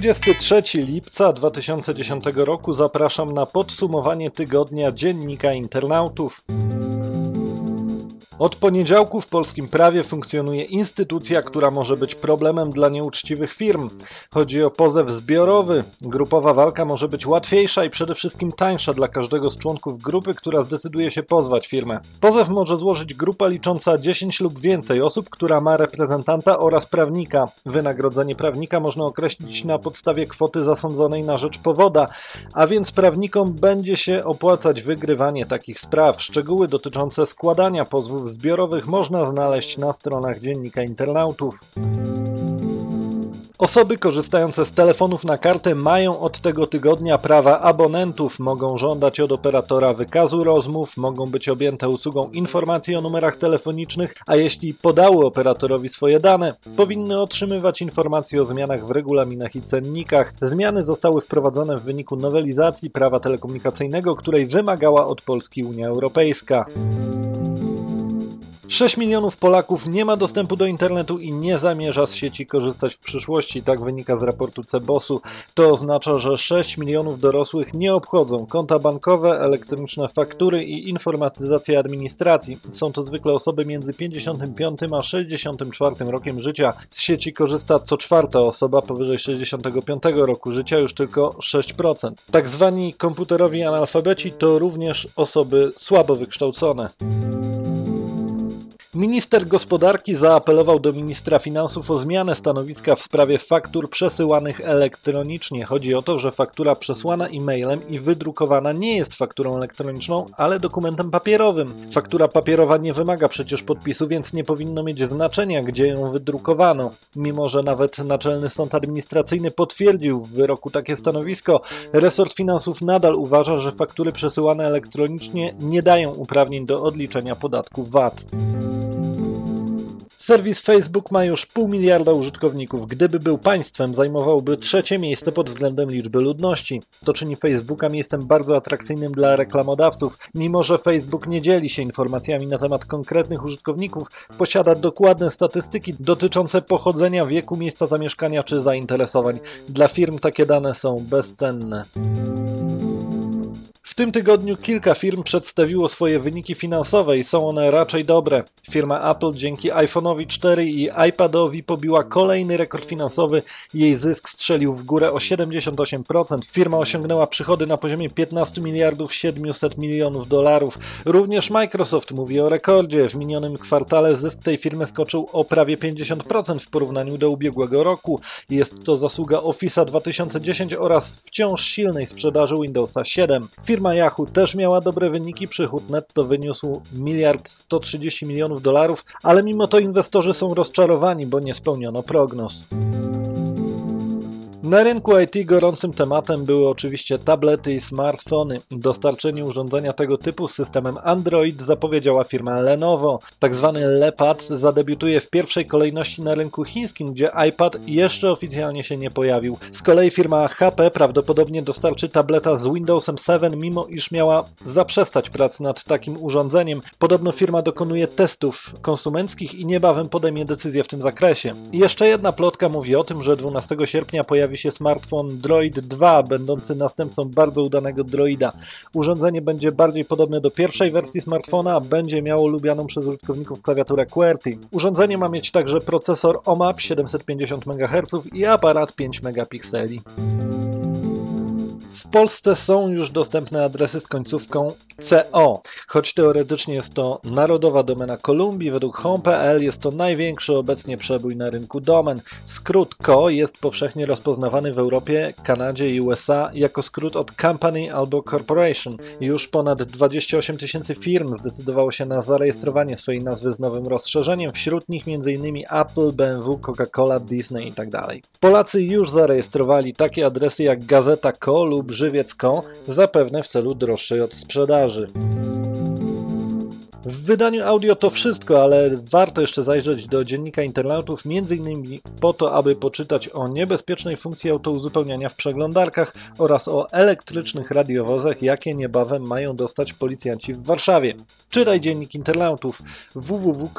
23 lipca 2010 roku zapraszam na podsumowanie tygodnia Dziennika Internautów. Od poniedziałku w polskim prawie funkcjonuje instytucja, która może być problemem dla nieuczciwych firm. Chodzi o pozew zbiorowy. Grupowa walka może być łatwiejsza i przede wszystkim tańsza dla każdego z członków grupy, która zdecyduje się pozwać firmę. Pozew może złożyć grupa licząca 10 lub więcej osób, która ma reprezentanta oraz prawnika. Wynagrodzenie prawnika można określić na podstawie kwoty zasądzonej na rzecz powoda, a więc prawnikom będzie się opłacać wygrywanie takich spraw. Szczegóły dotyczące składania pozwów zbiorowych można znaleźć na stronach Dziennika Internautów. Osoby korzystające z telefonów na kartę mają od tego tygodnia prawa abonentów, mogą żądać od operatora wykazu rozmów, mogą być objęte usługą informacji o numerach telefonicznych, a jeśli podały operatorowi swoje dane, powinny otrzymywać informacje o zmianach w regulaminach i cennikach. Zmiany zostały wprowadzone w wyniku nowelizacji prawa telekomunikacyjnego, której wymagała od Polski Unia Europejska. 6 milionów Polaków nie ma dostępu do internetu i nie zamierza z sieci korzystać w przyszłości, tak wynika z raportu Cebosu. To oznacza, że 6 milionów dorosłych nie obchodzą konta bankowe, elektroniczne faktury i informatyzacja administracji. Są to zwykle osoby między 55 a 64 rokiem życia. Z sieci korzysta co czwarta osoba powyżej 65 roku życia, już tylko 6%. Tak zwani komputerowi analfabeci to również osoby słabo wykształcone. Minister gospodarki zaapelował do ministra finansów o zmianę stanowiska w sprawie faktur przesyłanych elektronicznie. Chodzi o to, że faktura przesłana e-mailem i wydrukowana nie jest fakturą elektroniczną, ale dokumentem papierowym. Faktura papierowa nie wymaga przecież podpisu, więc nie powinno mieć znaczenia, gdzie ją wydrukowano. Mimo, że nawet Naczelny Sąd Administracyjny potwierdził w wyroku takie stanowisko, resort finansów nadal uważa, że faktury przesyłane elektronicznie nie dają uprawnień do odliczenia podatku VAT. Serwis Facebook ma już pół miliarda użytkowników. Gdyby był państwem, zajmowałby trzecie miejsce pod względem liczby ludności. To czyni Facebooka miejscem bardzo atrakcyjnym dla reklamodawców. Mimo, że Facebook nie dzieli się informacjami na temat konkretnych użytkowników, posiada dokładne statystyki dotyczące pochodzenia, wieku, miejsca zamieszkania czy zainteresowań. Dla firm takie dane są bezcenne tym tygodniu kilka firm przedstawiło swoje wyniki finansowe i są one raczej dobre. Firma Apple dzięki iPhone'owi 4 i iPadowi pobiła kolejny rekord finansowy. Jej zysk strzelił w górę o 78%. Firma osiągnęła przychody na poziomie 15 miliardów 700 milionów dolarów. Również Microsoft mówi o rekordzie. W minionym kwartale zysk tej firmy skoczył o prawie 50% w porównaniu do ubiegłego roku. Jest to zasługa Office'a 2010 oraz wciąż silnej sprzedaży Windowsa 7. Firma Firma Yahoo też miała dobre wyniki, przychód netto wyniósł miliard 130 milionów dolarów, ale mimo to inwestorzy są rozczarowani, bo nie spełniono prognoz. Na rynku IT gorącym tematem były oczywiście tablety i smartfony. Dostarczenie urządzenia tego typu z systemem Android zapowiedziała firma Lenovo. Tak zwany Lepad zadebiutuje w pierwszej kolejności na rynku chińskim, gdzie iPad jeszcze oficjalnie się nie pojawił. Z kolei firma HP prawdopodobnie dostarczy tableta z Windowsem 7, mimo iż miała zaprzestać prac nad takim urządzeniem. Podobno firma dokonuje testów konsumenckich i niebawem podejmie decyzję w tym zakresie. Jeszcze jedna plotka mówi o tym, że 12 sierpnia pojawi się smartfon Droid 2, będący następcą bardzo udanego Droida. Urządzenie będzie bardziej podobne do pierwszej wersji smartfona, a będzie miało lubianą przez użytkowników klawiaturę QWERTY. Urządzenie ma mieć także procesor OMAP 750 MHz i aparat 5 megapikseli. W Polsce są już dostępne adresy z końcówką CO. Choć teoretycznie jest to narodowa domena Kolumbii, według home.pl jest to największy obecnie przebój na rynku domen. Skrót CO jest powszechnie rozpoznawany w Europie, Kanadzie i USA jako skrót od company albo corporation. Już ponad 28 tysięcy firm zdecydowało się na zarejestrowanie swojej nazwy z nowym rozszerzeniem, wśród nich m.in. Apple, BMW, Coca-Cola, Disney itd. Tak Polacy już zarejestrowali takie adresy jak Gazeta Co lub Żywiecką, zapewne w celu droższej od sprzedaży. W wydaniu audio to wszystko, ale warto jeszcze zajrzeć do dziennika internautów, m.in. po to, aby poczytać o niebezpiecznej funkcji autouzupełniania w przeglądarkach oraz o elektrycznych radiowozach, jakie niebawem mają dostać policjanci w Warszawie. Czytaj dziennik internautów www.d.com.pl